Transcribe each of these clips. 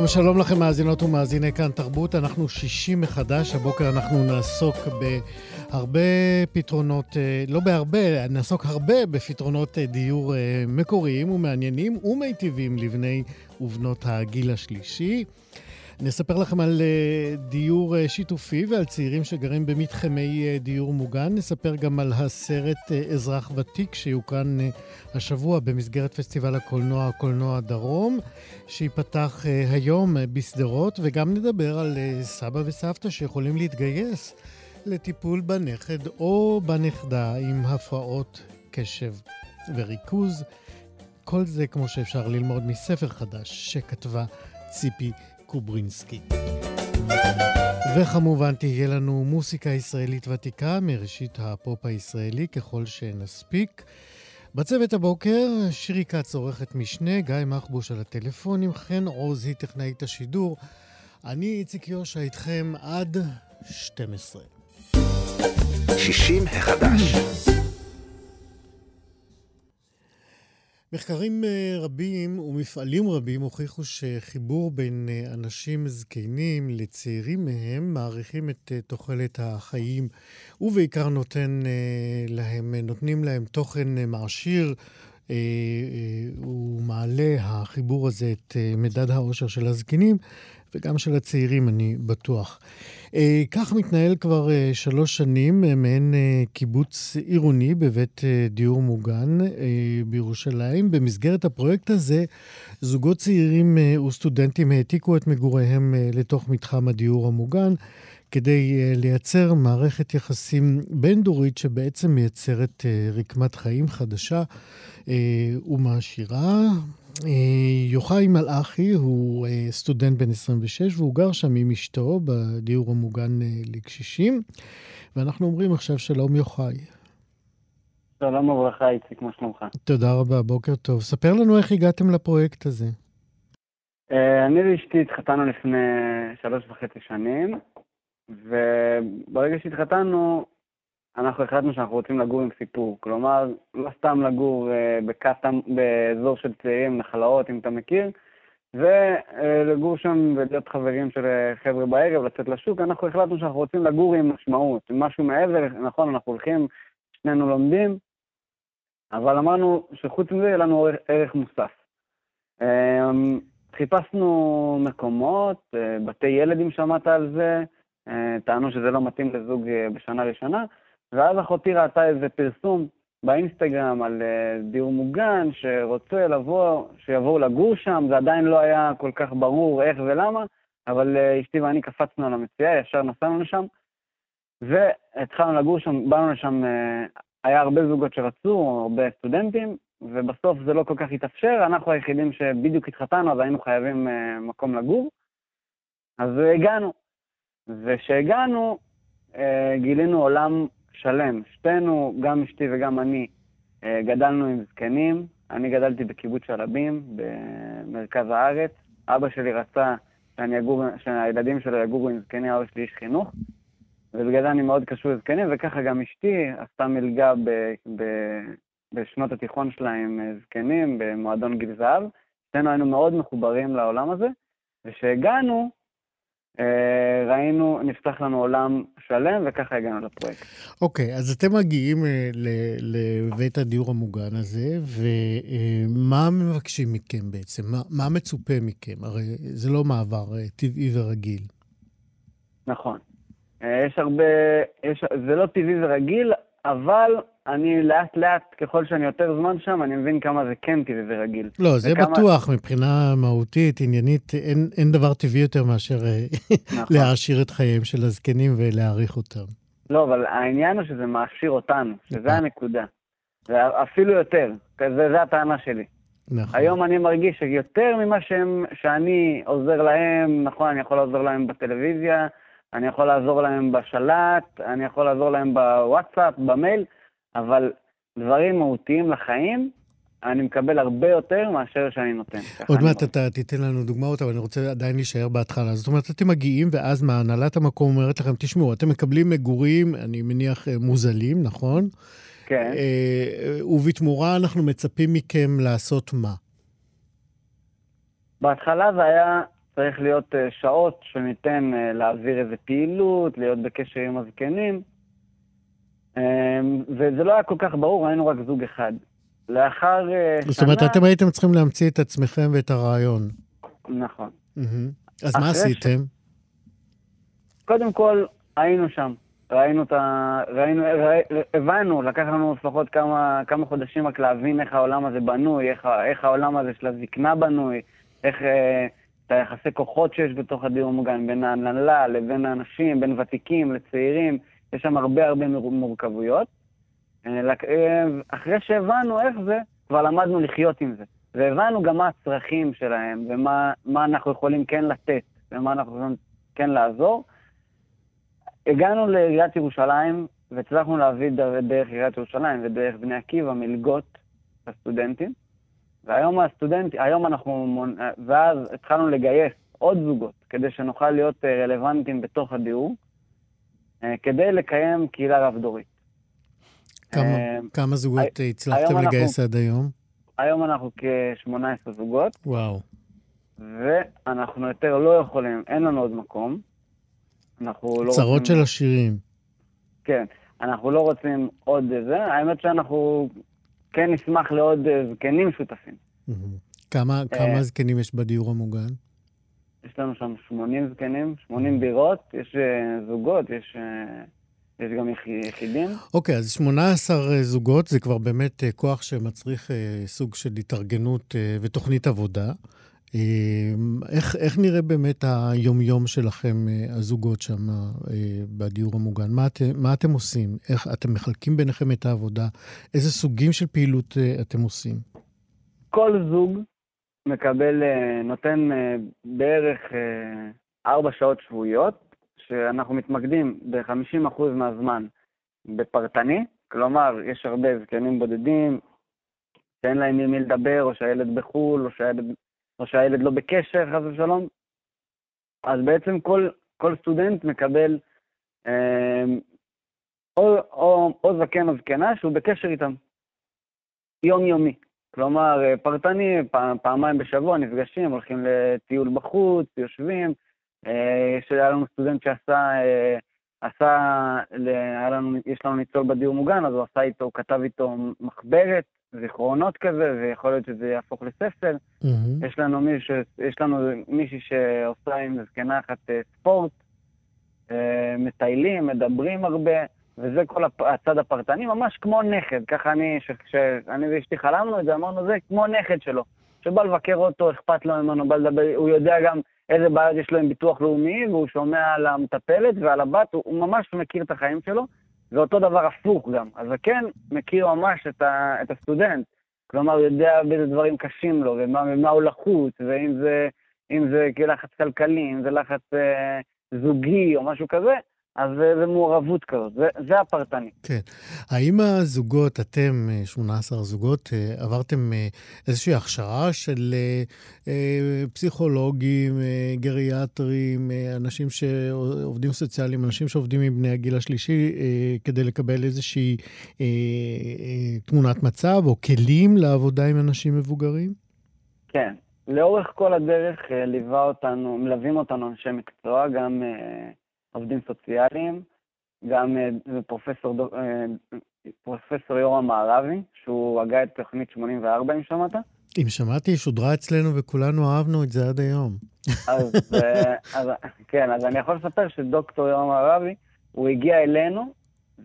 שלום, שלום לכם מאזינות ומאזיני כאן תרבות. אנחנו שישי מחדש, הבוקר אנחנו נעסוק בהרבה פתרונות, אה, לא בהרבה, נעסוק הרבה בפתרונות אה, דיור אה, מקוריים ומעניינים ומיטיבים לבני ובנות הגיל השלישי. נספר לכם על אה, דיור אה, שיתופי ועל צעירים שגרים במתחמי אה, דיור מוגן. נספר גם על הסרט אזרח ותיק שיוקרן השבוע במסגרת פסטיבל הקולנוע, קולנוע דרום, שייפתח היום בשדרות, וגם נדבר על סבא וסבתא שיכולים להתגייס לטיפול בנכד או בנכדה עם הפרעות קשב וריכוז. כל זה כמו שאפשר ללמוד מספר חדש שכתבה ציפי קוברינסקי. וכמובן תהיה לנו מוסיקה ישראלית ותיקה מראשית הפופ הישראלי ככל שנספיק. בצוות הבוקר, שירי כץ עורכת משנה, גיא מחבוש על הטלפונים, חן עוזי טכנאית השידור. אני איציק יושע איתכם עד 12. 60 החדש מחקרים אה, רבים ומפעלים רבים הוכיחו שחיבור בין אה, אנשים זקנים לצעירים מהם מעריכים את אה, תוחלת החיים ובעיקר נותן להם, נותנים להם תוכן מעשיר הוא מעלה החיבור הזה את מדד האושר של הזקנים וגם של הצעירים, אני בטוח. אה, כך מתנהל כבר אה, שלוש שנים אה, מעין קיבוץ עירוני בבית דיור מוגן בירושלים. במסגרת הפרויקט הזה, זוגות צעירים וסטודנטים העתיקו את מגוריהם לתוך מתחם הדיור המוגן. כדי לייצר מערכת יחסים בין-דורית שבעצם מייצרת רקמת חיים חדשה ומעשירה. אה, יוחאי מלאכי הוא אה, סטודנט בן 26 והוא גר שם עם אשתו בדיור המוגן אה, לקשישים. ואנחנו אומרים עכשיו שלום יוחאי. שלום וברכה, איציק, מה שלומך? תודה רבה, בוקר טוב. ספר לנו איך הגעתם לפרויקט הזה. אני ואשתי התחתנו לפני שלוש וחצי שנים, וברגע שהתחתנו, אנחנו החלטנו שאנחנו רוצים לגור עם סיפור. כלומר, לא סתם לגור uh, בקטם, באזור של צעירים, נחלאות, אם אתה מכיר, ולגור שם ולהיות חברים של אה, חבר'ה בערב, לצאת לשוק. אנחנו החלטנו שאנחנו רוצים לגור עם משמעות, משהו מעבר, נכון, אנחנו הולכים, שנינו לומדים, אבל אמרנו שחוץ מזה יהיה לנו ערך, מוסף. Uh, חיפשנו מקומות, uh, בתי ילד אם שמעת על זה, טענו שזה לא מתאים לזוג בשנה ראשונה, ואז אחותי ראתה איזה פרסום באינסטגרם על uh, דיור מוגן שרוצה לבוא, שיבואו לגור שם, זה עדיין לא היה כל כך ברור איך ולמה, אבל uh, אשתי ואני קפצנו על המציאה, ישר נסענו לשם, והתחלנו לגור שם, באנו לשם, uh, היה הרבה זוגות שרצו, הרבה סטודנטים, ובסוף זה לא כל כך התאפשר, אנחנו היחידים שבדיוק התחתנו, אז היינו חייבים מקום לגור. אז הגענו. וכשהגענו, אה, גילינו עולם שלם. שתינו, גם אשתי וגם אני, אה, גדלנו עם זקנים. אני גדלתי בקיבוץ שלבים, במרכז הארץ. אבא שלי רצה שאני אגור, שהילדים שלו יגורו עם זקנים, אבא שלי איש חינוך. ובגלל זה אני מאוד קשור לזקנים, וככה גם אשתי עשתה מלגה ב, ב, בשנות התיכון שלה עם אה, זקנים במועדון גיל זהב. שנינו היינו מאוד מחוברים לעולם הזה, וכשהגענו, אה, ראינו, נפתח לנו עולם שלם, וככה הגענו לפרויקט. אוקיי, okay, אז אתם מגיעים אה, לבית הדיור המוגן הזה, ומה מבקשים מכם בעצם? מה, מה מצופה מכם? הרי זה לא מעבר טבעי ורגיל. נכון. יש הרבה, יש, זה לא טבעי ורגיל, אבל אני לאט לאט, ככל שאני יותר זמן שם, אני מבין כמה זה כן טבעי ורגיל. לא, זה וכמה... בטוח, מבחינה מהותית, עניינית, אין, אין דבר טבעי יותר מאשר אה, נכון. להעשיר את חייהם של הזקנים ולהעריך אותם. לא, אבל העניין הוא שזה מעשיר אותנו, שזה נכון. הנקודה. ואפילו יותר, זה, זה הטענה שלי. נכון. היום אני מרגיש שיותר ממה שהם, שאני עוזר להם, נכון, אני יכול לעזור להם בטלוויזיה, אני יכול לעזור להם בשלט, אני יכול לעזור להם בוואטסאפ, במייל, אבל דברים מהותיים לחיים, אני מקבל הרבה יותר מאשר שאני נותן. עוד מעט אתה תיתן לנו דוגמאות, אבל אני רוצה עדיין להישאר בהתחלה. זאת אומרת, אתם מגיעים, ואז מה, הנהלת המקום אומרת לכם, תשמעו, אתם מקבלים מגורים, אני מניח, אה, מוזלים, נכון? כן. אה, ובתמורה אנחנו מצפים מכם לעשות מה? בהתחלה זה היה צריך להיות שעות שניתן להעביר איזה פעילות, להיות בקשר עם הזקנים. Um, וזה לא היה כל כך ברור, היינו רק זוג אחד. לאחר שנה... זאת אומרת, אתם הייתם צריכים להמציא את עצמכם ואת הרעיון. נכון. אז מה עשיתם? ש... קודם כל, היינו שם. ראינו את ה... ראינו, ראי... הבנו, לקח לנו לפחות כמה, כמה חודשים רק להבין איך העולם הזה בנוי, איך, איך העולם הזה של הזקנה בנוי, איך... את היחסי כוחות שיש בתוך הדיור המוגן, בין ההנהלה לבין האנשים, בין ותיקים לצעירים, יש שם הרבה הרבה מורכבויות. אה, אה, אחרי שהבנו איך זה, כבר למדנו לחיות עם זה. והבנו גם מה הצרכים שלהם, ומה אנחנו יכולים כן לתת, ומה אנחנו יכולים כן לעזור. הגענו לעיריית ירושלים, והצלחנו להביא דרך עיריית ירושלים ודרך בני עקיבא מלגות לסטודנטים. והיום הסטודנט, היום אנחנו, ואז התחלנו לגייס עוד זוגות, כדי שנוכל להיות אה, רלוונטיים בתוך הדיור, אה, כדי לקיים קהילה רב-דורית. כמה, אה, כמה זוגות הצלחתם לגייס אנחנו, עד היום? היום אנחנו כ-18 זוגות. וואו. ואנחנו יותר לא יכולים, אין לנו עוד מקום. אנחנו לא צרות רוצים... של עשירים. כן, אנחנו לא רוצים עוד זה. האמת שאנחנו כן נשמח לעוד אה, זקנים שותפים. כמה, אה, כמה זקנים יש בדיור המוגן? יש לנו שם 80 זקנים, 80 דירות, יש uh, זוגות, יש, uh, יש גם יחידים. אוקיי, okay, אז 18 זוגות זה כבר באמת כוח שמצריך סוג של התארגנות ותוכנית עבודה. איך, איך נראה באמת היומיום שלכם, אה, הזוגות שם אה, בדיור המוגן? מה, את, מה אתם עושים? איך אתם מחלקים ביניכם את העבודה? איזה סוגים של פעילות אה, אתם עושים? כל זוג מקבל, נותן בערך ארבע שעות שבועיות, שאנחנו מתמקדים ב-50% מהזמן בפרטני, כלומר, יש הרבה זקנים בודדים שאין להם עם מי לדבר, או שהילד בחו"ל, או שהילד או שהילד לא בקשר, חס ושלום, אז בעצם כל, כל סטודנט מקבל אה, או, או, או זקן או זקנה שהוא בקשר איתם, יומיומי. כלומר, אה, פרטני, פעמיים בשבוע נפגשים, הולכים לטיול בחוץ, יושבים. אה, היה לנו סטודנט שעשה, אה, עשה, לנו, יש לנו ניצול בדיור מוגן, אז הוא עשה איתו, הוא כתב איתו מחברת זיכרונות כזה, ויכול להיות שזה יהפוך לספר. Mm-hmm. יש, לנו מישהו, יש לנו מישהי שעושה עם זקנה אחת ספורט, מטיילים, מדברים הרבה, וזה כל הצד הפרטני, ממש כמו נכד. ככה אני, כשאני ואשתי חלמנו את זה, אמרנו, זה כמו נכד שלו. שבא לבקר אותו, אכפת לו ממנו, בא לדבר, הוא יודע גם איזה בעיות יש לו עם ביטוח לאומי, והוא שומע על המטפלת ועל הבת, הוא, הוא ממש מכיר את החיים שלו. ואותו דבר הפוך גם. הזקן מכיר ממש את, ה, את הסטודנט. כלומר, הוא יודע באיזה דברים קשים לו, ומה, ומה הוא לחוץ, ואם זה, זה כלחץ כלכלי, אם זה לחץ אה, זוגי או משהו כזה, אז זה, מעורבות כזאת, זה, זה הפרטני. כן. האם הזוגות, אתם, 18 אה, זוגות, אה, עברתם אה, איזושהי הכשרה של פסיכולוגים, גריאטרים, אנשים שעובדים סוציאליים, אנשים שעובדים עם בני הגיל השלישי, כדי לקבל איזושהי תמונת מצב או כלים לעבודה עם אנשים מבוגרים? כן. לאורך כל הדרך ליווה אותנו, מלווים אותנו אנשי מקצוע, גם עובדים סוציאליים, גם אה, פרופסור, אה, פרופסור יורם מערבי, שהוא הגה את תוכנית 84, אם שמעת? אם שמעתי, שודרה אצלנו וכולנו אהבנו את זה עד היום. אז, אה, אז כן, אז אני יכול לספר שדוקטור יורם מערבי, הוא הגיע אלינו,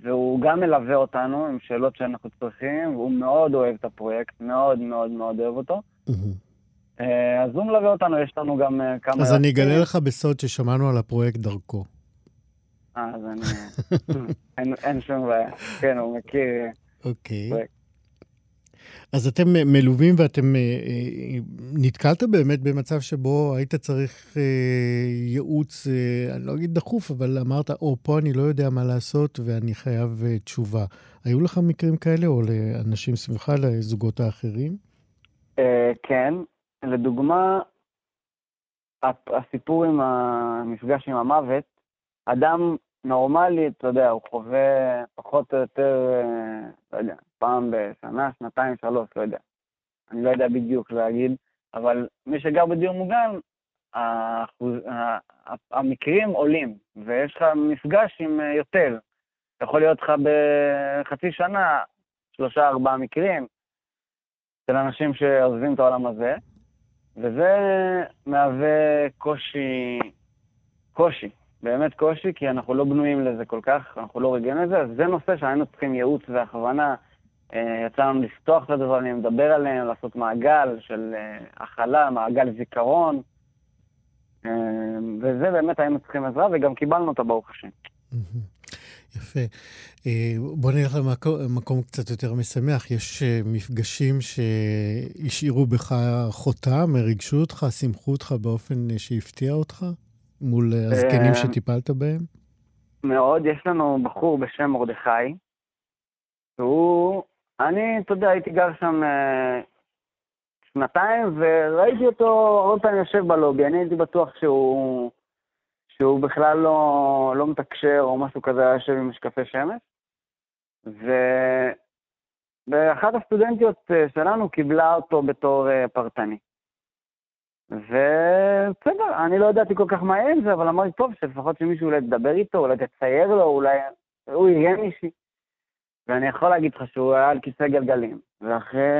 והוא גם מלווה אותנו עם שאלות שאנחנו צריכים, והוא מאוד אוהב את הפרויקט, מאוד מאוד מאוד אוהב אותו. אז הוא מלווה אותנו, יש לנו גם כמה... אז אני אגלה לך בסוד ששמענו על הפרויקט דרכו. אה, אז אני... אין, שום בעיה. כן, הוא מכיר... אוקיי. אז אתם מלווים ואתם... אה, אה, נתקלת באמת במצב שבו היית צריך אה, ייעוץ, אני לא אגיד דחוף, אבל אמרת, או, פה אני לא יודע מה לעשות ואני חייב תשובה. היו לך מקרים כאלה, או לאנשים סביבך, לזוגות האחרים? כן. לדוגמה, הסיפור עם המפגש עם המוות, אדם נורמלי, אתה יודע, הוא חווה פחות או יותר, אה, לא יודע, פעם בשנה, שנתיים, שלוש, לא יודע. אני לא יודע בדיוק להגיד, אבל מי שגר בדיור מוגן, האחוז, המקרים עולים, ויש לך מפגש עם אה, יותר. יכול להיות לך בחצי שנה שלושה, ארבעה מקרים של אנשים שעוזבים את העולם הזה, וזה מהווה קושי, קושי באמת קושי, כי אנחנו לא בנויים לזה כל כך, אנחנו לא רגילים לזה, אז זה נושא שהיינו צריכים ייעוץ והכוונה. אה, יצא לנו לפתוח את הדברים, לדבר עליהם, לעשות מעגל של אה, הכלה, מעגל זיכרון, אה, וזה באמת היינו צריכים עזרה, וגם קיבלנו אותה, ברוך השם. יפה. בוא נלך למקום קצת יותר משמח. יש מפגשים שהשאירו בך חותם, ריגשו אותך, שימחו אותך באופן שהפתיע אותך? מול הזקנים אה, שטיפלת בהם? מאוד. יש לנו בחור בשם מרדכי, והוא, אני, אתה יודע, הייתי גר שם אה, שנתיים, וראיתי אותו הרבה פעמים יושב בלובי. אני הייתי בטוח שהוא, שהוא בכלל לא, לא מתקשר או משהו כזה, יושב עם משקפי שמש. ואחת הסטודנטיות אה, שלנו קיבלה אותו בתור פרטני. ובסדר, אני לא ידעתי כל כך מה יהיה עם זה, אבל אמרתי, טוב, שלפחות שמישהו אולי ידבר איתו, אולי תצייר לו, אולי הוא יהיה מישהי. ואני יכול להגיד לך שהוא היה על כיסא גלגלים, ואחרי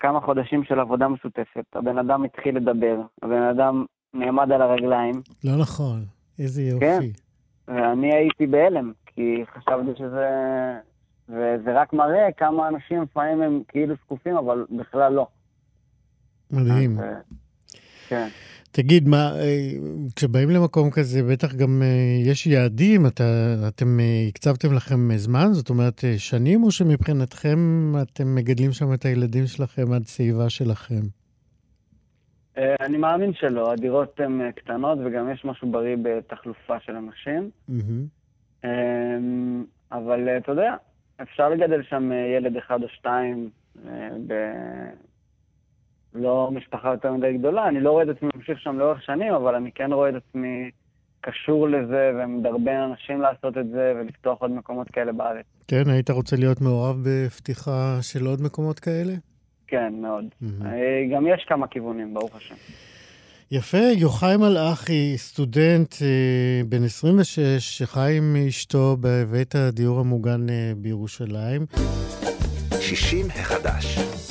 כמה חודשים של עבודה משותפת, הבן אדם התחיל לדבר, הבן אדם נעמד על הרגליים. לא נכון, איזה יופי. כן, ואני הייתי בהלם, כי חשבתי שזה... וזה רק מראה כמה אנשים לפעמים הם כאילו שקופים, אבל בכלל לא. מדהים. אז, כן. תגיד, מה, אה, כשבאים למקום כזה, בטח גם אה, יש יעדים, אתה, אתם אה, הקצבתם לכם זמן? זאת אומרת, שנים, או שמבחינתכם אתם מגדלים שם את הילדים שלכם עד שיבה שלכם? אני מאמין שלא, הדירות הן קטנות וגם יש משהו בריא בתחלופה של אנשים. Mm-hmm. אבל אתה יודע, אפשר לגדל שם ילד אחד או שתיים לא משפחה יותר מדי גדולה, אני לא רואה את עצמי ממשיך שם לאורך שנים, אבל אני כן רואה את עצמי קשור לזה ומדרבן אנשים לעשות את זה ולפתוח עוד מקומות כאלה בארץ. כן, היית רוצה להיות מעורב בפתיחה של עוד מקומות כאלה? כן, מאוד. Mm-hmm. גם יש כמה כיוונים, ברוך השם. יפה, יוחאי מלאכי, סטודנט אה, בן 26, שחי עם אשתו בבית הדיור המוגן אה, בירושלים. 60 החדש.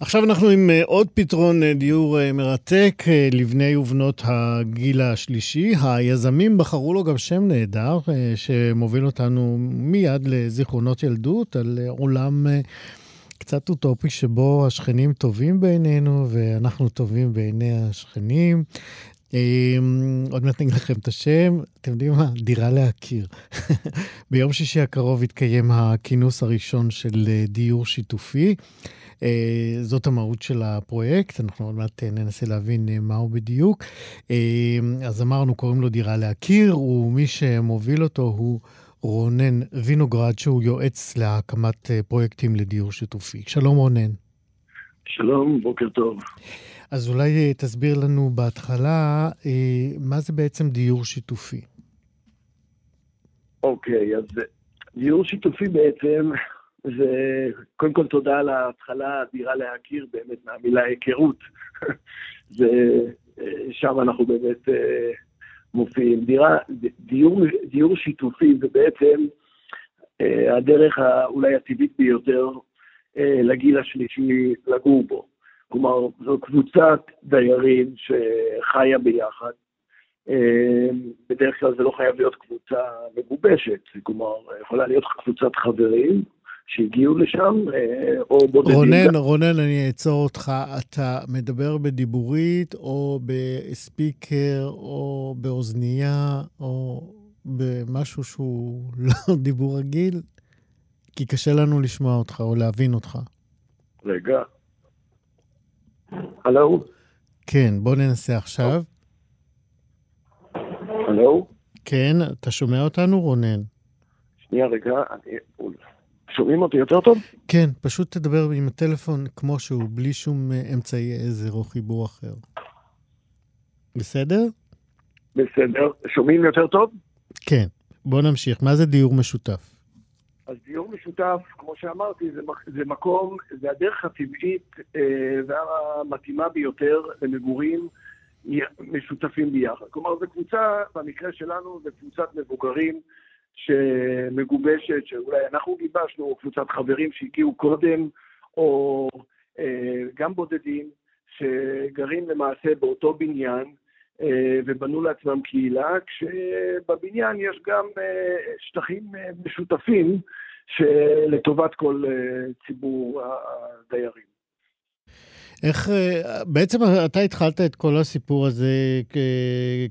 עכשיו אנחנו עם אה, עוד פתרון אה, דיור אה, מרתק לבני ובנות הגיל השלישי. היזמים בחרו לו גם שם נהדר, שמוביל אותנו מיד לזיכרונות ילדות, על עולם קצת אוטופי שבו השכנים טובים בעינינו ואנחנו טובים בעיני השכנים. אמ, עוד מעט נגיד לכם את השם, אתם יודעים מה? דירה להכיר. ביום שישי הקרוב יתקיים הכינוס הראשון של דיור שיתופי. אה, זאת המהות של הפרויקט, אנחנו עוד מעט אה, ננסה להבין מהו בדיוק. אז אמרנו, קוראים לו דירה להכיר, ומי שמוביל אותו הוא רונן וינוגרד, שהוא יועץ להקמת פרויקטים לדיור שיתופי. שלום רונן. שלום, בוקר טוב. אז אולי אה, תסביר לנו בהתחלה, אה, מה זה בעצם דיור שיתופי? אוקיי, אז דיור שיתופי בעצם זה, קודם כל תודה על ההתחלה האדירה להכיר באמת מהמילה היכרות. זה, אה, אנחנו באמת מופיעים. דירה, דיור, דיור שיתופי זה בעצם הדרך אולי הטבעית ביותר לגיל השלישי לגור בו. כלומר, זו קבוצת דיירים שחיה ביחד. אה, בדרך כלל זה לא חייב להיות קבוצה מגובשת, כלומר, יכולה להיות קבוצת חברים שהגיעו לשם, אה, או בודדים. רונן, רונן, אני אעצור אותך. אתה מדבר בדיבורית, או בספיקר, או באוזנייה, או במשהו שהוא לא דיבור רגיל? כי קשה לנו לשמוע אותך או להבין אותך. רגע, הלו? כן, בוא ננסה עכשיו. הלו? כן, אתה שומע אותנו, רונן? שנייה, רגע, אני... שומעים אותי יותר טוב? כן, פשוט תדבר עם הטלפון כמו שהוא, בלי שום אה, אמצעי עזר או חיבור אחר. בסדר? בסדר. שומעים יותר טוב? כן. בוא נמשיך. מה זה דיור משותף? אז דיור משותף, כמו שאמרתי, זה, זה מקום, זה הדרך הטבעית אה, והמתאימה ביותר למגורים משותפים ביחד. כלומר, זו קבוצה, במקרה שלנו, זו קבוצת מבוגרים שמגובשת, שאולי אנחנו גיבשנו, או קבוצת חברים שהגיעו קודם, או אה, גם בודדים, שגרים למעשה באותו בניין, אה, ובנו לעצמם קהילה, כשבבניין יש גם אה, שטחים אה, משותפים שלטובת כל ציבור הדיירים. איך, בעצם אתה התחלת את כל הסיפור הזה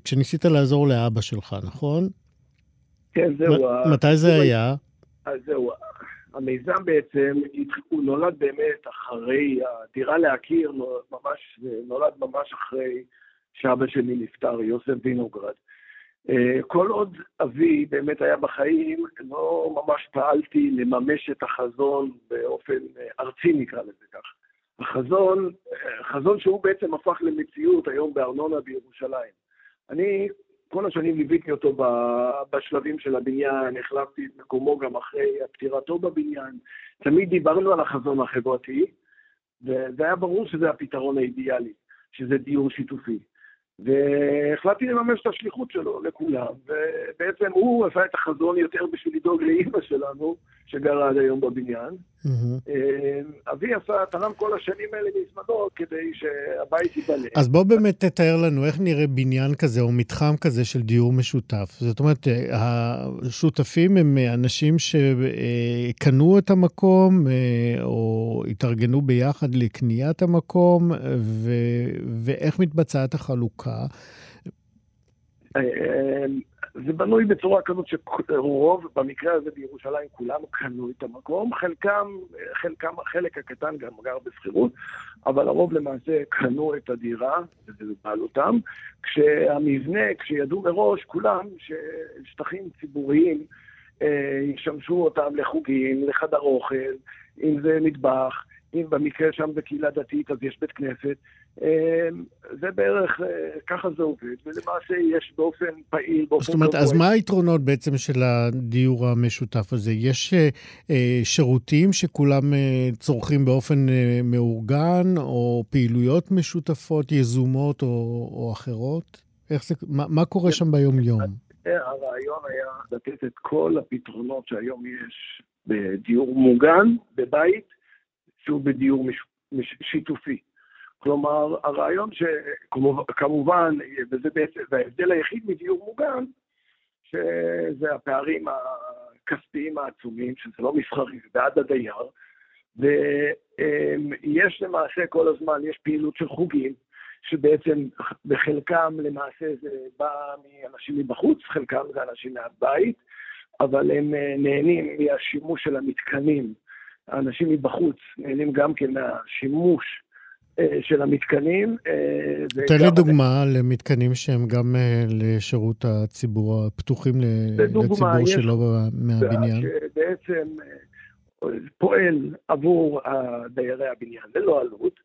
כשניסית לעזור לאבא שלך, נכון? כן, זהו. מתי זה היה? אז זהו. המיזם בעצם, הוא נולד באמת אחרי, הדירה להכיר ממש, נולד ממש אחרי שאבא שלי נפטר, יוסף וינוגרד. אה, כל עוד אבי באמת היה בחיים, לא ממש פעלתי לממש את החזון באופן אה, ארצי, נקרא לזה כך. החזון, אה, חזון שהוא בעצם הפך למציאות היום בארנונה בירושלים. אני כל השנים ליוויתי אותו בשלבים של הבניין, החלפתי את מקומו גם אחרי פטירתו בבניין. תמיד דיברנו על החזון החברתי, וזה היה ברור שזה הפתרון האידיאלי, שזה דיור שיתופי. והחלטתי לממש את השליחות שלו לכולם, ובעצם הוא עשה את החזון יותר בשביל לדאוג לאימא שלנו, שגרה עד היום בבניין. Mm-hmm. אבי עשה, תרם כל השנים האלה מזמנו כדי שהבית ייבנה. אז בוא באמת תתאר לנו איך נראה בניין כזה או מתחם כזה של דיור משותף. זאת אומרת, השותפים הם אנשים שקנו את המקום אה, או התארגנו ביחד לקניית המקום, ו... ואיך מתבצעת החלוקה? זה בנוי בצורה כזאת שרוב, במקרה הזה בירושלים, כולם קנו את המקום, חלקם, חלקם, החלק הקטן גם גר בשכירות, אבל הרוב למעשה קנו את הדירה, וזה בעלותם, כשהמבנה, כשידעו מראש כולם ששטחים ציבוריים אה, ישמשו אותם לחוגים, לחדר אוכל, אם זה מטבח, אם במקרה שם זה קהילה דתית אז יש בית כנסת, זה בערך, אה, ככה זה עובד, ולמעשה יש באופן פעיל, באופן זאת אומרת, אז מה היתרונות בעצם של הדיור המשותף הזה? יש אה, אה, שירותים שכולם צורכים באופן מאורגן, או פעילויות משותפות, יזומות או, או אחרות? איך זה, מה, מה קורה שם ביום-יום? הרעיון היה לתת את כל הפתרונות שהיום יש בדיור מוגן, בבית, שהוא בדיור מש, מש, שיתופי. כלומר, הרעיון שכמובן, וזה בעצם, וההבדל היחיד מדיור מוגן, שזה הפערים הכספיים העצומים, שזה לא מסחרי, זה בעד הדייר, ויש למעשה כל הזמן, יש פעילות של חוגים, שבעצם בחלקם למעשה זה בא מאנשים מבחוץ, חלקם זה אנשים מהבית, אבל הם אה, נהנים מהשימוש של המתקנים. האנשים מבחוץ נהנים גם כן מהשימוש של המתקנים. אה, תן לי דוגמה למתקנים שהם גם לשירות הציבור, הפתוחים לציבור שלא מהבניין. שבעצם פועל עבור דיירי הבניין ללא עלות,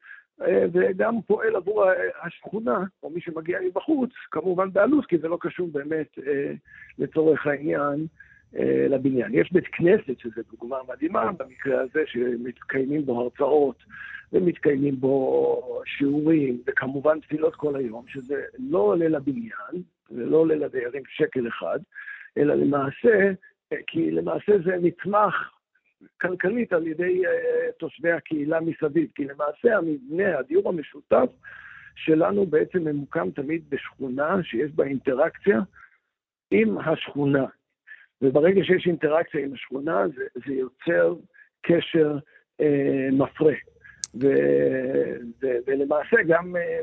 וגם פועל עבור השכונה, או מי שמגיע מבחוץ, כמובן בעלות, כי זה לא קשור באמת לצורך העניין אה, לבניין. יש בית כנסת, שזו דוגמה מדהימה במקרה הזה, שמתקיימים בו הרצאות ומתקיימים בו שיעורים, וכמובן תפילות כל היום, שזה לא עולה לבניין, זה לא עולה לדיירים שקל אחד, אלא למעשה, אה, כי למעשה זה נתמך כלכלית על ידי uh, תושבי הקהילה מסביב, כי למעשה המבנה, הדיור המשותף שלנו בעצם ממוקם תמיד בשכונה שיש בה אינטראקציה עם השכונה. וברגע שיש אינטראקציה עם השכונה, זה, זה יוצר קשר אה, מפרה. ו, ו, ולמעשה גם אה,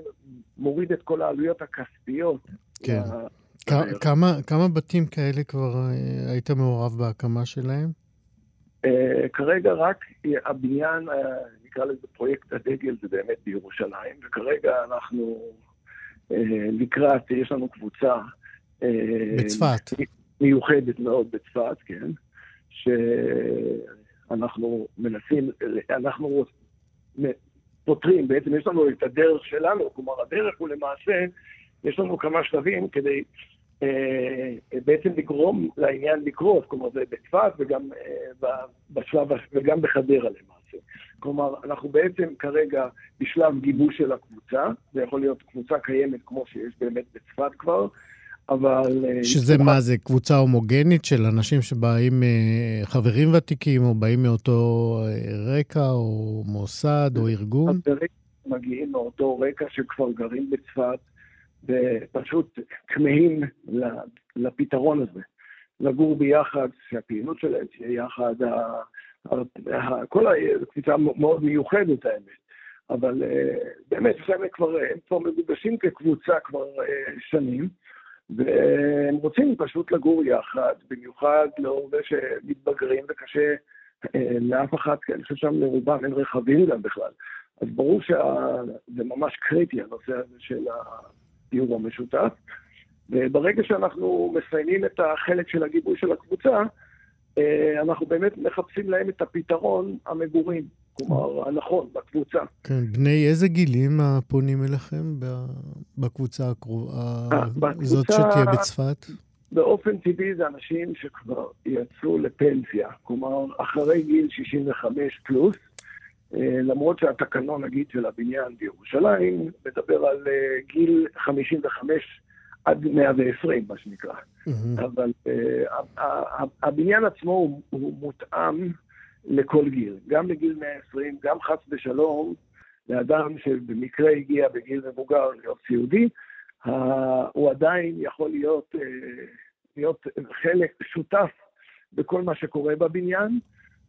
מוריד את כל העלויות הכספיות. כן. כמה, כמה בתים כאלה כבר אה, היית מעורב בהקמה שלהם? Uh, כרגע רק הבניין, uh, נקרא לזה פרויקט הדגל, זה באמת בירושלים, וכרגע אנחנו uh, לקראת, יש לנו קבוצה. בצפת. מיוחדת מאוד בצפת, כן, שאנחנו מנסים, אנחנו פותרים, בעצם יש לנו את הדרך שלנו, כלומר הדרך הוא למעשה, יש לנו כמה שלבים כדי אה, בעצם לגרום לעניין לקרות, כלומר זה בצפת וגם אה, בשלב, וגם בחדרה למעשה. כלומר, אנחנו בעצם כרגע בשלב גיבוש של הקבוצה, זה יכול להיות קבוצה קיימת כמו שיש באמת בצפת כבר, אבל... אה, שזה מה זה, קבוצה הומוגנית של אנשים שבאים, אה, חברים ותיקים, או באים מאותו אה, רקע, או מוסד, או ארגון? חברים מגיעים מאותו רקע שכבר גרים בצפת, ופשוט כמהים לפתרון הזה. לגור ביחד, שהפעילות שלהם תהיה יחד, כל הקבוצה מאוד מיוחדת האמת. אבל באמת, הם כבר, הם כבר מגובשים כקבוצה כבר שנים. והם רוצים פשוט לגור יחד, במיוחד לאור זה שמתבגרים וקשה אה, לאף כי אני חושב שם לרובם אין רכבים גם בכלל. אז ברור שזה ממש קריטי הנושא הזה של הדיור המשותף. וברגע שאנחנו מסיימים את החלק של הגיבוי של הקבוצה, אנחנו באמת מחפשים להם את הפתרון המגורים. כלומר, הנכון, בקבוצה. כן, בני איזה גילים הפונים אליכם בקבוצה הקרובה, זאת שתהיה בצפת? באופן טבעי זה אנשים שכבר יצאו לפנסיה, כלומר, אחרי גיל 65 פלוס, אה, למרות שהתקנון, נגיד, של הבניין בירושלים, מדבר על אה, גיל 55 עד 120, מה שנקרא. אבל אה, הבניין עצמו הוא מותאם לכל גיל, גם לגיל 120, גם חס ושלום, לאדם שבמקרה הגיע בגיל מבוגר להיות סיעודי, הוא עדיין יכול להיות, אה, להיות חלק, שותף בכל מה שקורה בבניין.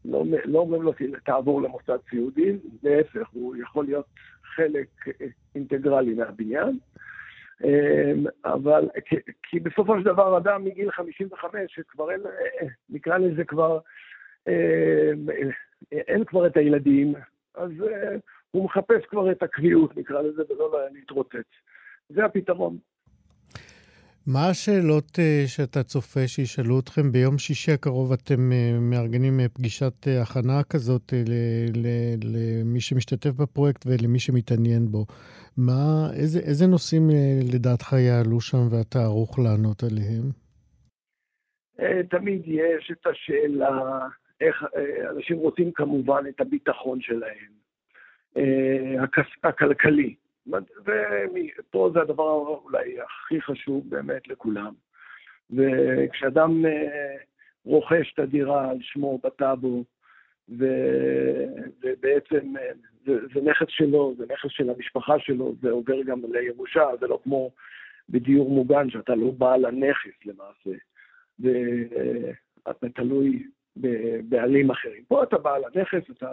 לא, לא אומרים לו, תעבור למוסד סיעודי, להפך, הוא יכול להיות חלק אינטגרלי מהבניין. אה, אבל, כי בסופו של דבר אדם מגיל 55, שכבר אין, אה, נקרא לזה כבר אה, אין כבר את הילדים, אז אה, הוא מחפש כבר את הקביעות, נקרא לזה, ולא להתרוצץ. זה הפתרון. מה השאלות אה, שאתה צופה שישאלו אתכם? ביום שישי הקרוב אתם מארגנים פגישת הכנה כזאת למי שמשתתף בפרויקט ולמי שמתעניין בו. מה, איזה, איזה נושאים לדעתך יעלו שם ואתה ערוך לענות עליהם? תמיד יש את השאלה איך אה, אנשים רוצים כמובן את הביטחון שלהם, אה, הכלכלי. ופה זה הדבר אולי הכי חשוב באמת לכולם. וכשאדם אה, רוכש את הדירה על שמו בטאבו, ובעצם זה, זה נכס שלו, זה נכס של המשפחה שלו, זה עובר גם לירושה, זה לא כמו בדיור מוגן, שאתה לא בעל הנכס למעשה. ואתה תלוי בבעלים אחרים. פה אתה בעל הנכס, אתה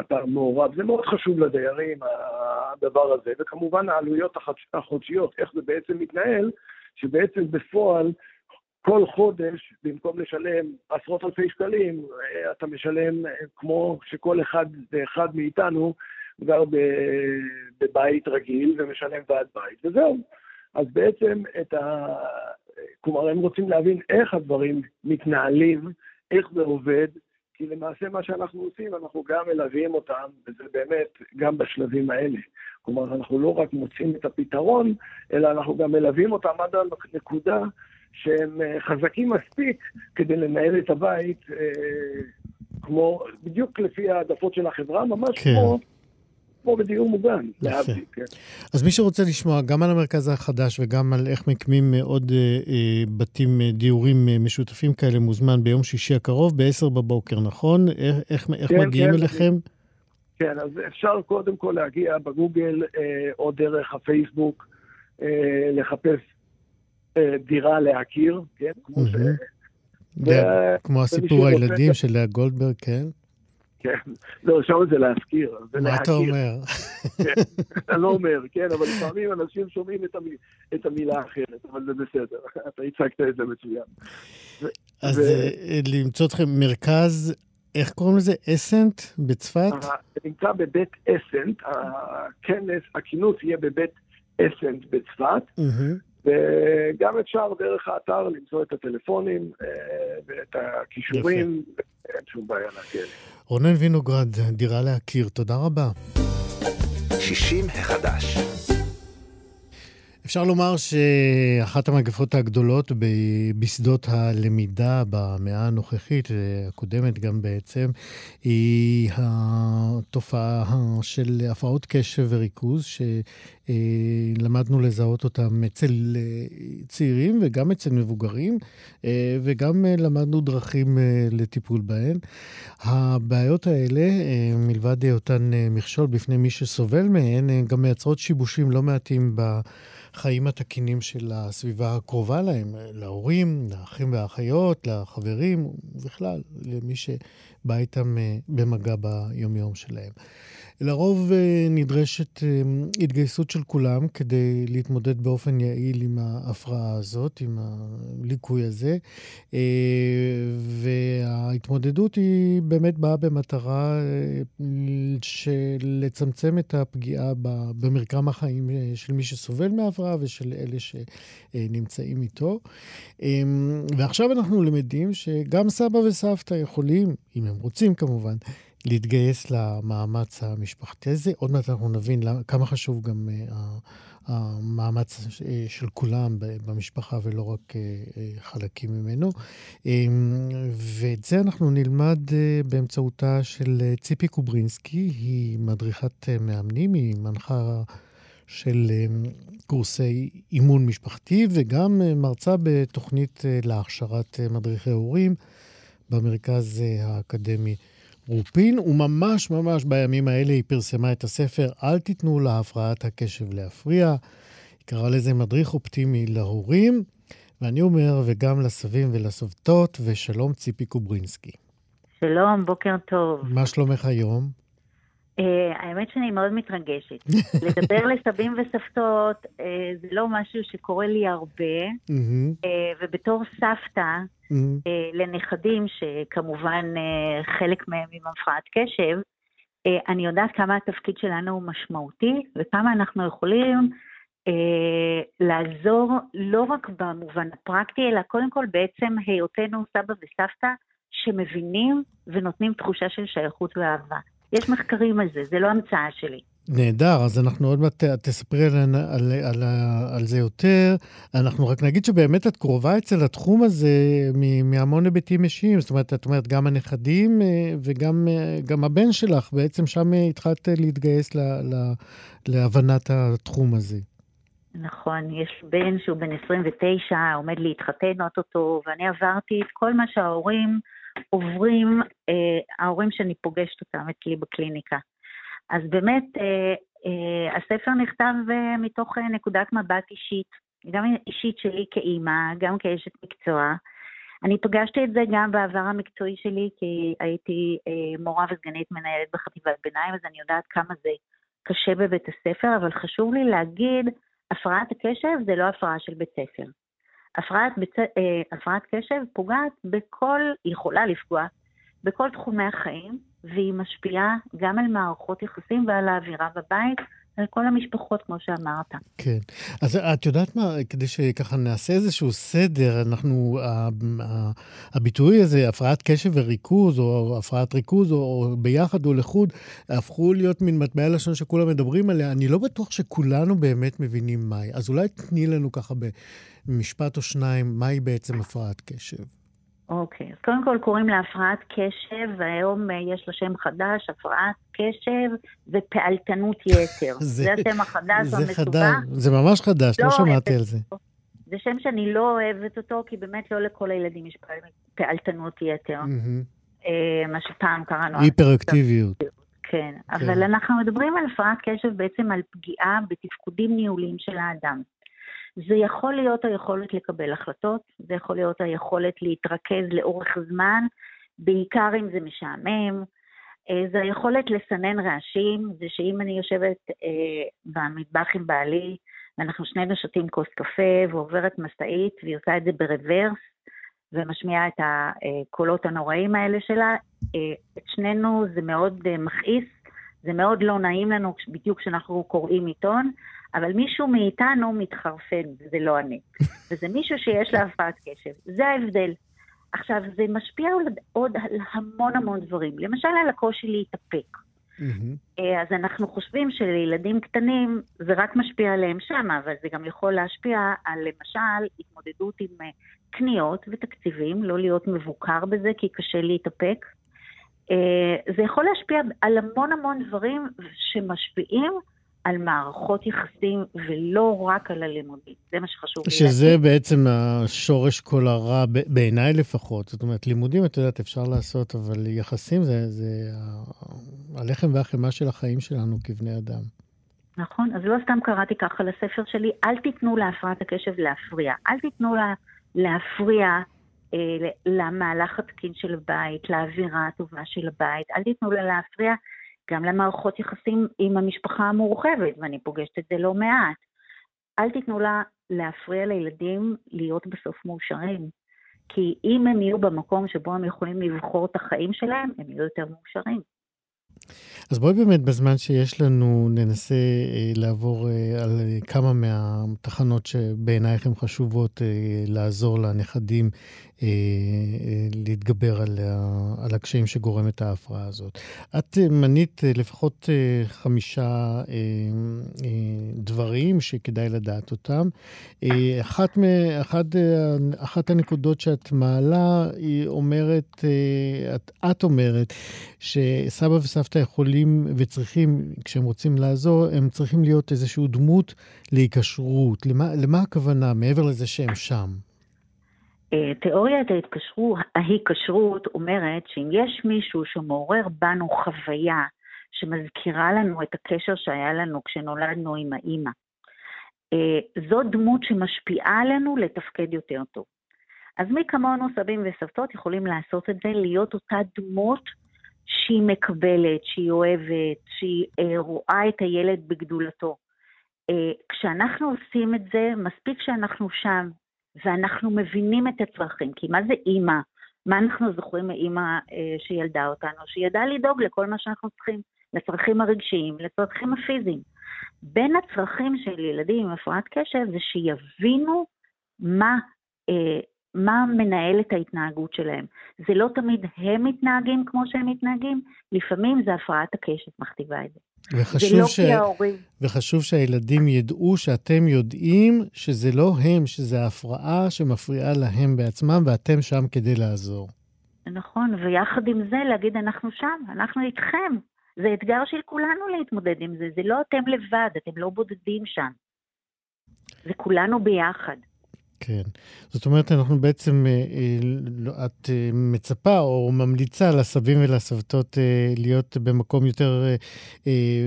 אתה מעורב. זה מאוד חשוב לדיירים, הדבר הזה. וכמובן העלויות החודשיות, איך זה בעצם מתנהל, שבעצם בפועל כל חודש, במקום לשלם עשרות אלפי שקלים, אתה משלם כמו שכל אחד ואחד מאיתנו גר בבית רגיל ומשלם ועד בית, וזהו. אז בעצם את ה... כלומר, הם רוצים להבין איך הדברים מתנהלים, איך זה עובד, כי למעשה מה שאנחנו עושים, אנחנו גם מלווים אותם, וזה באמת גם בשלבים האלה. כלומר, אנחנו לא רק מוצאים את הפתרון, אלא אנחנו גם מלווים אותם עד הנקודה שהם אה, חזקים מספיק כדי לנהל את הבית אה, כמו, בדיוק לפי העדפות של החברה, ממש כן. כמו כמו בדיור מוגן, להבדיל, כן. אז מי שרוצה לשמוע גם על המרכז החדש וגם על איך מקימים עוד אה, אה, בתים, אה, דיורים אה, משותפים כאלה, מוזמן ביום שישי הקרוב ב-10 בבוקר, נכון? איך, איך, איך כן, מגיעים כן, אליכם? כן, אז אפשר קודם כל להגיע בגוגל אה, או דרך הפייסבוק, אה, לחפש אה, דירה להכיר, כן? כמו ש... כמו הסיפור הילדים של לאה גולדברג, כן? כן, לא, שם זה להזכיר, זה להכיר. מה אתה אומר? כן, אתה לא אומר, כן, אבל לפעמים אנשים שומעים את המילה האחרת, אבל זה בסדר, אתה הצגת את זה מצוין. אז אה, למצוא אתכם מרכז, איך קוראים לזה? אסנט בצפת? זה נמצא בבית אסנט, הכנס, הכינוס יהיה בבית אסנט בצפת. וגם אפשר דרך האתר למצוא את הטלפונים אה, ואת הכישורים, אין שום בעיה להגיע. רונן וינוגרד, דירה להכיר, תודה רבה. 60 החדש. אפשר לומר שאחת המגפות הגדולות בשדות הלמידה במאה הנוכחית, הקודמת גם בעצם, היא התופעה של הפרעות קשב וריכוז, שלמדנו לזהות אותם אצל צעירים וגם אצל מבוגרים, וגם למדנו דרכים לטיפול בהן. הבעיות האלה, מלבד היותן מכשול בפני מי שסובל מהן, גם מייצרות שיבושים לא מעטים ב... החיים התקינים של הסביבה הקרובה להם, להורים, לאחים והאחיות, לחברים, ובכלל, למי שבא איתם אה, במגע ביומיום שלהם. לרוב אה, נדרשת אה, התגייסות של כולם כדי להתמודד באופן יעיל עם ההפרעה הזאת, עם הליקוי הזה, אה, וההתמודדות היא באמת באה במטרה של לצמצם את הפגיעה במרקם החיים של מי שסובל מההפרעה ושל אלה שנמצאים איתו. ועכשיו אנחנו למדים שגם סבא וסבתא יכולים, אם הם רוצים כמובן, להתגייס למאמץ המשפחתי הזה. עוד מעט אנחנו נבין כמה חשוב גם uh, המאמץ אה, של כולם במשפחה ולא רק uh, חלקים ממנו. Um, ואת זה אנחנו נלמד uh, באמצעותה של ציפי קוברינסקי, היא מדריכת מאמנים, היא מנחה של קורסי אימון משפחתי וגם מרצה בתוכנית להכשרת מדריכי הורים במרכז האקדמי. רופין, וממש ממש בימים האלה היא פרסמה את הספר "אל תיתנו להפרעת הקשב להפריע". היא קראה לזה מדריך אופטימי להורים, ואני אומר, וגם לסבים ולסבתות, ושלום ציפי קוברינסקי. שלום, בוקר טוב. מה שלומך היום? Uh, האמת שאני מאוד מתרגשת. לדבר לסבים וסבתות uh, זה לא משהו שקורה לי הרבה, uh, ובתור סבתא. אה, לנכדים, שכמובן אה, חלק מהם עם הפרעת קשב, אה, אני יודעת כמה התפקיד שלנו הוא משמעותי, וכמה אנחנו יכולים לעזור לא רק במובן הפרקטי, אלא קודם כל בעצם היותנו סבא וסבתא שמבינים ונותנים תחושה של שייכות ואהבה. יש מחקרים על זה, זה לא המצאה שלי. נהדר, אז אנחנו עוד מעט תספרי על, על, על, על זה יותר. אנחנו רק נגיד שבאמת את קרובה אצל התחום הזה מהמון היבטים אישיים. זאת אומרת, את אומרת, גם הנכדים אה, וגם גם הבן שלך, בעצם שם התחלת להתגייס ל, ל, להבנת התחום הזה. נכון, יש בן שהוא בן 29, עומד להתחתן אוטוטו, ואני עברתי את כל מה שההורים עוברים, אה, ההורים שאני פוגשת אותם אצלי בקליניקה. אז באמת, אה, אה, הספר נכתב אה, מתוך נקודת מבט אישית, גם אישית שלי כאימא, גם כאשת מקצוע. אני פגשתי את זה גם בעבר המקצועי שלי, כי הייתי אה, מורה וסגנית מנהלת בחטיבת ביניים, אז אני יודעת כמה זה קשה בבית הספר, אבל חשוב לי להגיד, הפרעת הקשב זה לא הפרעה של בית ספר. הפרעת, בצ... אה, הפרעת קשב פוגעת בכל, יכולה לפגוע בכל תחומי החיים, והיא משפיעה גם על מערכות יחסים ועל האווירה בבית, על כל המשפחות, כמו שאמרת. כן. אז את יודעת מה, כדי שככה נעשה איזשהו סדר, אנחנו, הביטוי הזה, הפרעת קשב וריכוז, או הפרעת ריכוז, או ביחד או לחוד, הפכו להיות מין מטבע לשון שכולם מדברים עליה. אני לא בטוח שכולנו באמת מבינים מהי. אז אולי תני לנו ככה במשפט או שניים, מהי בעצם הפרעת קשב. אוקיי, אז קודם כל קוראים לה הפרעת קשב, והיום אה, יש לה שם חדש, הפרעת קשב ופעלתנות יתר. זה, זה השם החדש זה המסובך. זה ממש חדש, לא, לא שמעתי על זה. זה שם שאני לא אוהבת אותו, כי באמת לא לכל הילדים יש פעלתנות יתר. Mm-hmm. מה שפעם קראנו... היפראקטיביות. כן, כן, אבל אנחנו מדברים על הפרעת קשב בעצם על פגיעה בתפקודים ניהוליים של האדם. זה יכול להיות היכולת לקבל החלטות, זה יכול להיות היכולת להתרכז לאורך זמן, בעיקר אם זה משעמם, אה, זה היכולת לסנן רעשים, זה שאם אני יושבת אה, במטבח עם בעלי, ואנחנו שנינו שותים כוס קפה ועוברת משאית, והיא עושה את זה ברוורס, ומשמיעה את הקולות הנוראים האלה שלה, אה, את שנינו זה מאוד אה, מכעיס, זה מאוד לא נעים לנו בדיוק כשאנחנו קוראים עיתון, אבל מישהו מאיתנו מתחרפן, וזה לא אני. וזה מישהו שיש לה הפרעת קשב. זה ההבדל. עכשיו, זה משפיע עוד על המון המון דברים. למשל, על הקושי להתאפק. Mm-hmm. אז אנחנו חושבים שלילדים קטנים זה רק משפיע עליהם שם, אבל זה גם יכול להשפיע על למשל התמודדות עם אה, קניות ותקציבים, לא להיות מבוקר בזה כי קשה להתאפק. אה, זה יכול להשפיע על המון המון דברים שמשפיעים על מערכות יחסים ולא רק על הלימודים. זה מה שחשוב לי להגיד. שזה בעצם השורש כל הרע, בעיניי לפחות. זאת אומרת, לימודים, את יודעת, אפשר לעשות, אבל יחסים זה, זה הלחם והחמאה של החיים שלנו כבני אדם. נכון, אז לא סתם קראתי ככה לספר שלי, אל תיתנו להפרעת הקשב להפריע. אל תיתנו לה להפריע אה, למהלך התקין של הבית, לאווירה הטובה של הבית. אל תיתנו לה להפריע גם למערכות יחסים עם המשפחה המורחבת, ואני פוגשת את זה לא מעט. אל תיתנו לה להפריע לילדים להיות בסוף מאושרים. כי אם הם יהיו במקום שבו הם יכולים לבחור את החיים שלהם, הם יהיו יותר מאושרים. אז בואי באמת בזמן שיש לנו ננסה אה, לעבור אה, על כמה מהתחנות שבעינייך הן חשובות אה, לעזור לנכדים להתגבר על, על הקשיים שגורמת ההפרעה הזאת. את אה, מנית אה, לפחות אה, חמישה אה, אה, דברים שכדאי לדעת אותם. אה, אחת, אחת, אה, אחת הנקודות שאת מעלה, היא אומרת, אה, את, את אומרת, שסבא וסבתא יכולים וצריכים, כשהם רוצים לעזור, הם צריכים להיות איזושהי דמות להיקשרות. למה, למה הכוונה, מעבר לזה שהם שם? תיאוריית ההתקשרות, ההיקשרות אומרת שאם יש מישהו שמעורר בנו חוויה שמזכירה לנו את הקשר שהיה לנו כשנולדנו עם האימא, אה, זו דמות שמשפיעה עלינו לתפקד יותר טוב. אז מי כמונו, סבים וסבתות, יכולים לעשות את זה, להיות אותה דמות שהיא מקבלת, שהיא אוהבת, שהיא אה, רואה את הילד בגדולתו. אה, כשאנחנו עושים את זה, מספיק שאנחנו שם, ואנחנו מבינים את הצרכים, כי מה זה אימא? מה אנחנו זוכרים מאימא אה, שילדה אותנו? שהיא ידעה לדאוג לכל מה שאנחנו צריכים, לצרכים הרגשיים, לצרכים הפיזיים. בין הצרכים של ילדים עם הפרעת קשב זה שיבינו מה, אה, מה מנהל את ההתנהגות שלהם. זה לא תמיד הם מתנהגים כמו שהם מתנהגים, לפעמים זה הפרעת הקשב מכתיבה את זה. וחשוב, לא ש... וחשוב שהילדים ידעו שאתם יודעים שזה לא הם, שזה ההפרעה שמפריעה להם בעצמם, ואתם שם כדי לעזור. נכון, ויחד עם זה להגיד, אנחנו שם, אנחנו איתכם. זה אתגר של כולנו להתמודד עם זה, זה לא אתם לבד, אתם לא בודדים שם. זה כולנו ביחד. כן. זאת אומרת, אנחנו בעצם, אה, אה, את אה, מצפה או ממליצה לסבים ולסבתות להיות במקום יותר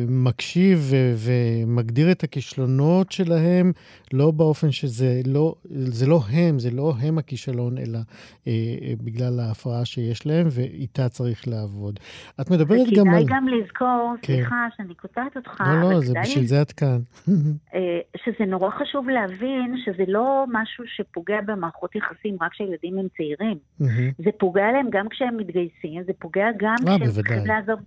מקשיב ומגדיר את הכישלונות שלהם, לא באופן שזה לא, זה לא הם, זה לא הם הכישלון, אלא בגלל ההפרעה שיש להם, ואיתה צריך לעבוד. את מדברת גם על... וכדאי גם לזכור, כן. סליחה שאני קוטעת אותך, לא, לא, זה בשביל זה את כאן. שזה נורא חשוב להבין שזה לא משהו שפוגע במערכות יחסים רק כשהילדים הם צעירים. Mm-hmm. זה פוגע להם גם כשהם מתגייסים, זה פוגע גם אה, כשהם צריכים לעזוב,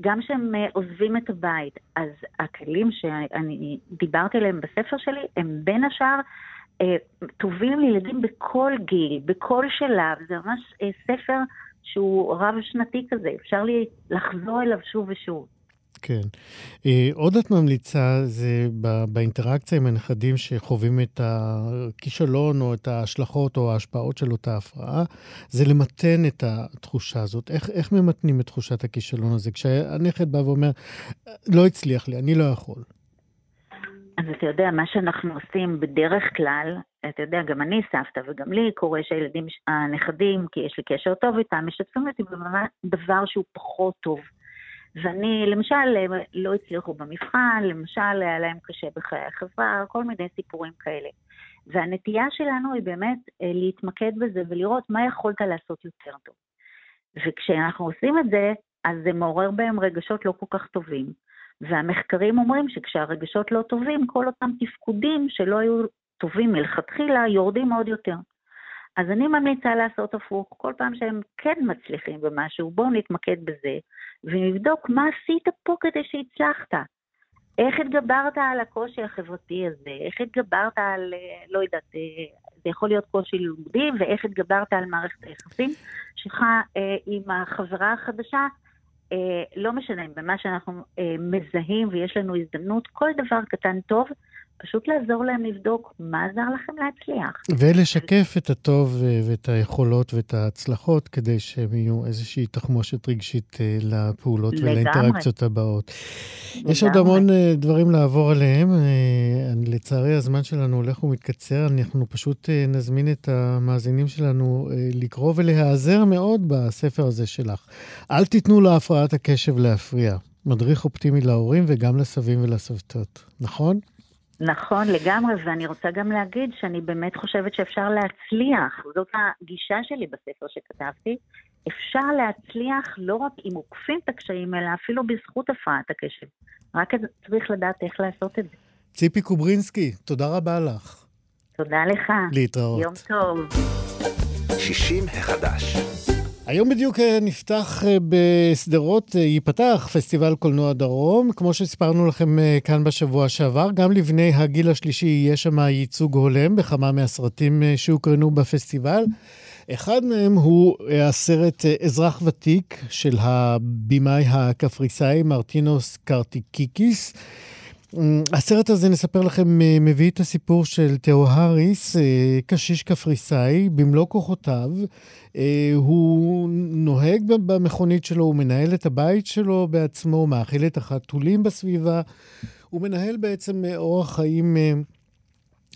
גם כשהם uh, עוזבים את הבית. אז הכלים שאני דיברתי עליהם בספר שלי, הם בין השאר uh, טובים לילדים בכל גיל, בכל שלב. זה ממש uh, ספר שהוא רב-שנתי כזה, אפשר לי לחזור אליו שוב ושוב. כן. אה, עוד את ממליצה, זה באינטראקציה עם הנכדים שחווים את הכישלון או את ההשלכות או ההשפעות של אותה הפרעה, זה למתן את התחושה הזאת. איך, איך ממתנים את תחושת הכישלון הזה? כשהנכד בא ואומר, לא הצליח לי, אני לא יכול. אז אתה יודע, מה שאנחנו עושים בדרך כלל, אתה יודע, גם אני סבתא וגם לי קורה שהילדים, הנכדים, כי יש לי קשר טוב איתם, משתפים אותי בדבר שהוא פחות טוב. ואני, למשל, לא הצליחו במבחן, למשל, היה להם קשה בחיי החברה, כל מיני סיפורים כאלה. והנטייה שלנו היא באמת אה, להתמקד בזה ולראות מה יכולת לעשות יותר טוב. וכשאנחנו עושים את זה, אז זה מעורר בהם רגשות לא כל כך טובים. והמחקרים אומרים שכשהרגשות לא טובים, כל אותם תפקודים שלא היו טובים מלכתחילה, יורדים עוד יותר. אז אני ממליצה לעשות הפוך. כל פעם שהם כן מצליחים במשהו, בואו נתמקד בזה, ונבדוק מה עשית פה כדי שהצלחת. איך התגברת על הקושי החברתי הזה? איך התגברת על, אה, לא יודעת, אה, זה יכול להיות קושי לימודי, ואיך התגברת על מערכת היחסים שלך אה, עם החברה החדשה? אה, לא משנה, במה שאנחנו אה, מזהים ויש לנו הזדמנות, כל דבר קטן טוב, פשוט לעזור להם לבדוק מה עזר לכם להצליח. ולשקף את הטוב אה, ואת היכולות ואת ההצלחות, כדי שהם יהיו איזושהי תחמושת רגשית אה, לפעולות לגמרי. ולאינטראקציות הבאות. לגמרי. יש עוד המון אה, דברים לעבור עליהם. לצערי, הזמן שלנו הולך ומתקצר. אנחנו פשוט נזמין את המאזינים שלנו לקרוא ולהיעזר מאוד בספר הזה שלך. אל תיתנו להפרעת הקשב להפריע. מדריך אופטימי להורים וגם לסבים ולסבתות, נכון? נכון, לגמרי, ואני רוצה גם להגיד שאני באמת חושבת שאפשר להצליח, זאת הגישה שלי בספר שכתבתי, אפשר להצליח לא רק אם עוקפים את הקשיים, אלא אפילו בזכות הפרעת הקשב. רק צריך לדעת איך לעשות את זה. ציפי קוברינסקי, תודה רבה לך. תודה לך. להתראות. יום טוב. 60 החדש. היום בדיוק אה, נפתח אה, בשדרות, אה, ייפתח פסטיבל קולנוע דרום. כמו שסיפרנו לכם כאן בשבוע שעבר, גם לבני הגיל השלישי יהיה שם ייצוג הולם בכמה מהסרטים שהוקרנו בפסטיבל. אחד מהם הוא הסרט אזרח ותיק של הבמאי הקפריסאי מרטינוס קרטיקיקיס. הסרט הזה, נספר לכם, מביא את הסיפור של תאו האריס, קשיש קפריסאי, במלוא כוחותיו. אה, הוא נוהג במכונית שלו, הוא מנהל את הבית שלו בעצמו, מאכיל את החתולים בסביבה. הוא מנהל בעצם אורח חיים אה,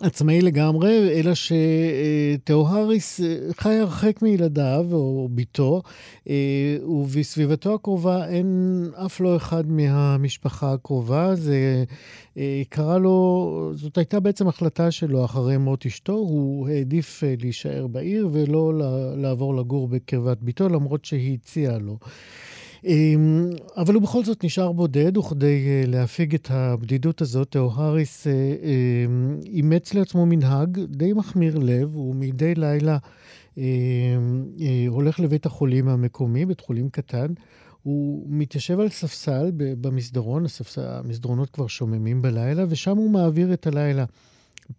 עצמאי לגמרי, אלא שתאו האריס אה, חי הרחק מילדיו או בתו, אה, ובסביבתו הקרובה אין אף לא אחד מהמשפחה הקרובה. זה אה, קרה לו, זאת הייתה בעצם החלטה שלו אחרי מות אשתו, הוא העדיף להישאר בעיר ולא לעבור לגור בקרבת ביתו, למרות שהיא הציעה לו. אמ, אבל הוא בכל זאת נשאר בודד, וכדי אה, להפיג את הבדידות הזאת, תאו האריס אה, אמ, אימץ לעצמו מנהג די מחמיר לב, הוא מדי לילה אמ, אה, הולך לבית החולים המקומי, בית חולים קטן. הוא מתיישב על ספסל במסדרון, המסדרונות כבר שוממים בלילה, ושם הוא מעביר את הלילה.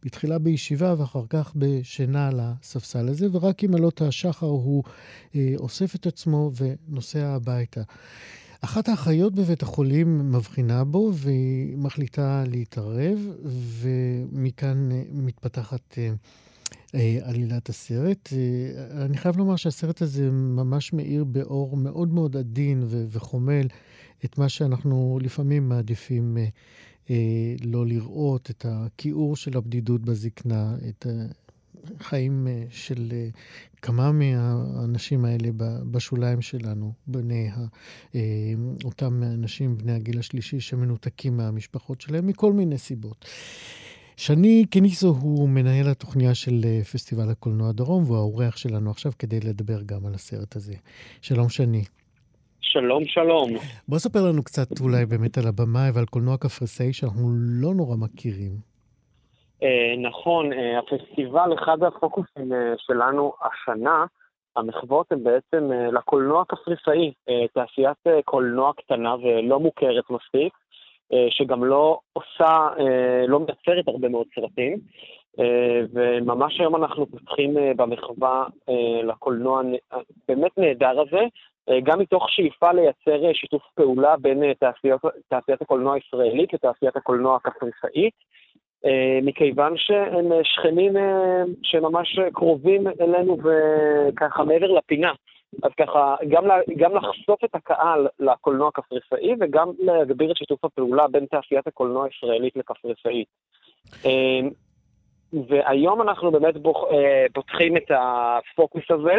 בתחילה בישיבה ואחר כך בשינה על הספסל הזה, ורק עם עלות השחר הוא אה, אוסף את עצמו ונוסע הביתה. אחת האחיות בבית החולים מבחינה בו והיא מחליטה להתערב, ומכאן אה, מתפתחת אה, אה, עלילת הסרט. אה, אני חייב לומר שהסרט הזה ממש מאיר באור מאוד מאוד עדין וחומל את מה שאנחנו לפעמים מעדיפים אה, לא לראות את הכיעור של הבדידות בזקנה, את החיים של כמה מהאנשים האלה בשוליים שלנו, בני אותם אנשים בני הגיל השלישי שמנותקים מהמשפחות שלהם מכל מיני סיבות. שני קניסו הוא מנהל התוכניה של פסטיבל הקולנוע דרום, והוא האורח שלנו עכשיו כדי לדבר גם על הסרט הזה. שלום שני. שלום, שלום. בוא ספר לנו קצת אולי באמת על הבמאי ועל קולנוע קפריסאי שאנחנו לא נורא מכירים. אה, נכון, אה, הפסטיבל, אחד הפוקוסים אה, שלנו השנה, המחוות הן בעצם לקולנוע קפריסאי, אה, תעשיית קולנוע קטנה ולא מוכרת מספיק, שגם לא עושה, לא מייצרת הרבה מאוד סרטים. וממש היום אנחנו פותחים במחווה לקולנוע באמת נהדר הזה, גם מתוך שאיפה לייצר שיתוף פעולה בין תעשיית, תעשיית הקולנוע הישראלית לתעשיית הקולנוע הקפריסאית, מכיוון שהם שכנים שממש קרובים אלינו וככה מעבר לפינה. אז ככה, גם, גם לחשוף את הקהל לקולנוע הקפריסאי וגם להגביר את שיתוף הפעולה בין תעשיית הקולנוע הישראלית לקפריסאית. והיום אנחנו באמת בוח, אה, פותחים את הפוקוס הזה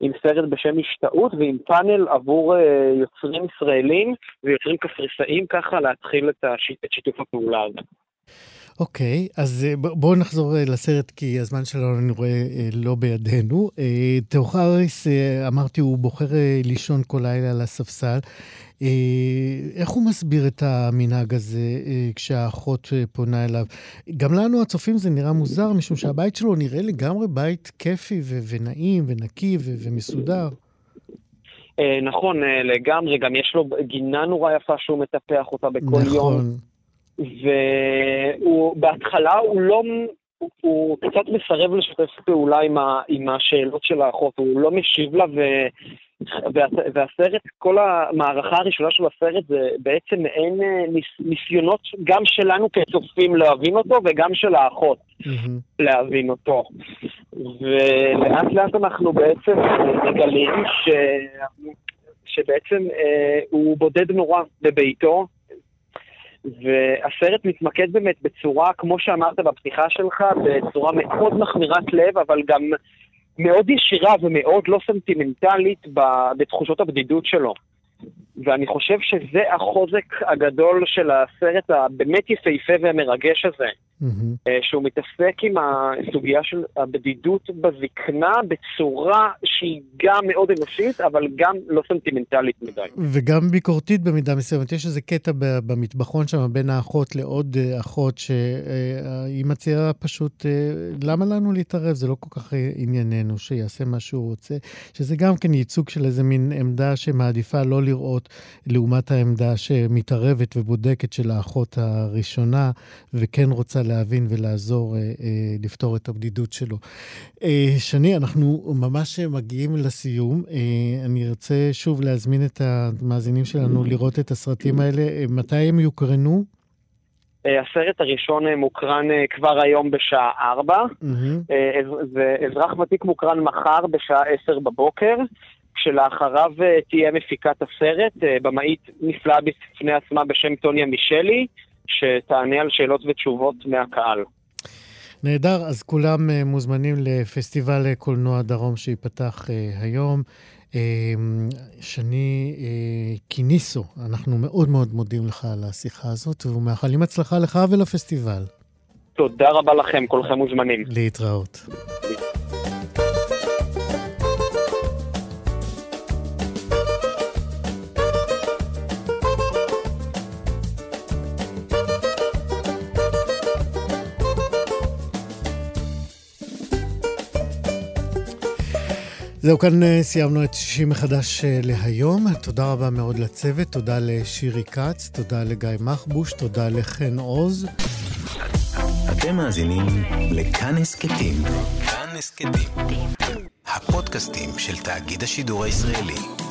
עם סרט בשם השתאות ועם פאנל עבור אה, יוצרים ישראלים ויוצרים קפריסאים, ככה להתחיל את, הש... את שיתוף הפעולה הזה. אוקיי, okay, אז אה, בואו נחזור אה, לסרט, כי הזמן שלנו, אני רואה, אה, לא בידינו. תאוכריס, אמרתי, הוא בוחר לישון כל לילה על הספסל. איך הוא מסביר את המנהג הזה כשהאחות פונה אליו? גם לנו, הצופים, זה נראה מוזר, משום שהבית שלו נראה לגמרי בית כיפי ונעים ונקי ומסודר. נכון, לגמרי, גם יש לו גינה נורא יפה שהוא מטפח אותה בכל נכון. יום. נכון. ובהתחלה הוא לא, הוא, הוא קצת מסרב לשתף פעולה עם, ה, עם השאלות של האחות, הוא לא משיב לה, ו, וה, והסרט, כל המערכה הראשונה של הסרט זה בעצם אין אה, ניס, ניסיונות גם שלנו כצופים להבין אותו וגם של האחות mm-hmm. להבין אותו. ולאט לאט אנחנו בעצם מגלים ש... שבעצם אה, הוא בודד נורא בביתו, והסרט מתמקד באמת בצורה, כמו שאמרת בפתיחה שלך, בצורה מאוד מחמירת לב, אבל גם מאוד ישירה ומאוד לא סנטימנטלית בתחושות הבדידות שלו. ואני חושב שזה החוזק הגדול של הסרט הבאמת יפהפה והמרגש הזה. Mm-hmm. שהוא מתעסק עם הסוגיה של הבדידות בזקנה בצורה שהיא גם מאוד אנושית, אבל גם לא סנטימנטלית מדי. וגם ביקורתית במידה מסוימת. יש איזה קטע במטבחון שם בין האחות לעוד אה, אחות, שהיא מציעה פשוט, למה לנו להתערב? זה לא כל כך ענייננו, שיעשה מה שהוא רוצה. שזה גם כן ייצוג של איזה מין עמדה שמעדיפה לא לראות לעומת העמדה שמתערבת ובודקת של האחות הראשונה, וכן רוצה להבין ולעזור אה, אה, לפתור את הבדידות שלו. אה, שני, אנחנו ממש מגיעים לסיום. אני רוצה שוב להזמין את המאזינים שלנו לראות את הסרטים האלה. מתי הם יוקרנו? הסרט הראשון מוקרן כבר היום בשעה 4, mm-hmm. ואזרח ותיק מוקרן מחר בשעה 10 בבוקר, כשלאחריו תהיה מפיקת הסרט, במאית נפלאה בפני עצמה בשם טוניה מישלי, שתענה על שאלות ותשובות מהקהל. נהדר, אז כולם uh, מוזמנים לפסטיבל אה, קולנוע דרום שייפתח uh, היום. שני קיניסו, אנחנו מאוד מאוד מודים לך על השיחה הזאת, ומאחלים הצלחה לך ולפסטיבל. תודה רבה לכם, כולכם מוזמנים. להתראות. זהו, כאן אה, סיימנו את שישי מחדש אה, להיום. תודה רבה מאוד לצוות, תודה לשירי כץ, תודה לגיא מחבוש, תודה לחן עוז. אתם מאזינים לכאן הסכתים. כאן הסכתים. הפודקאסטים של תאגיד השידור הישראלי.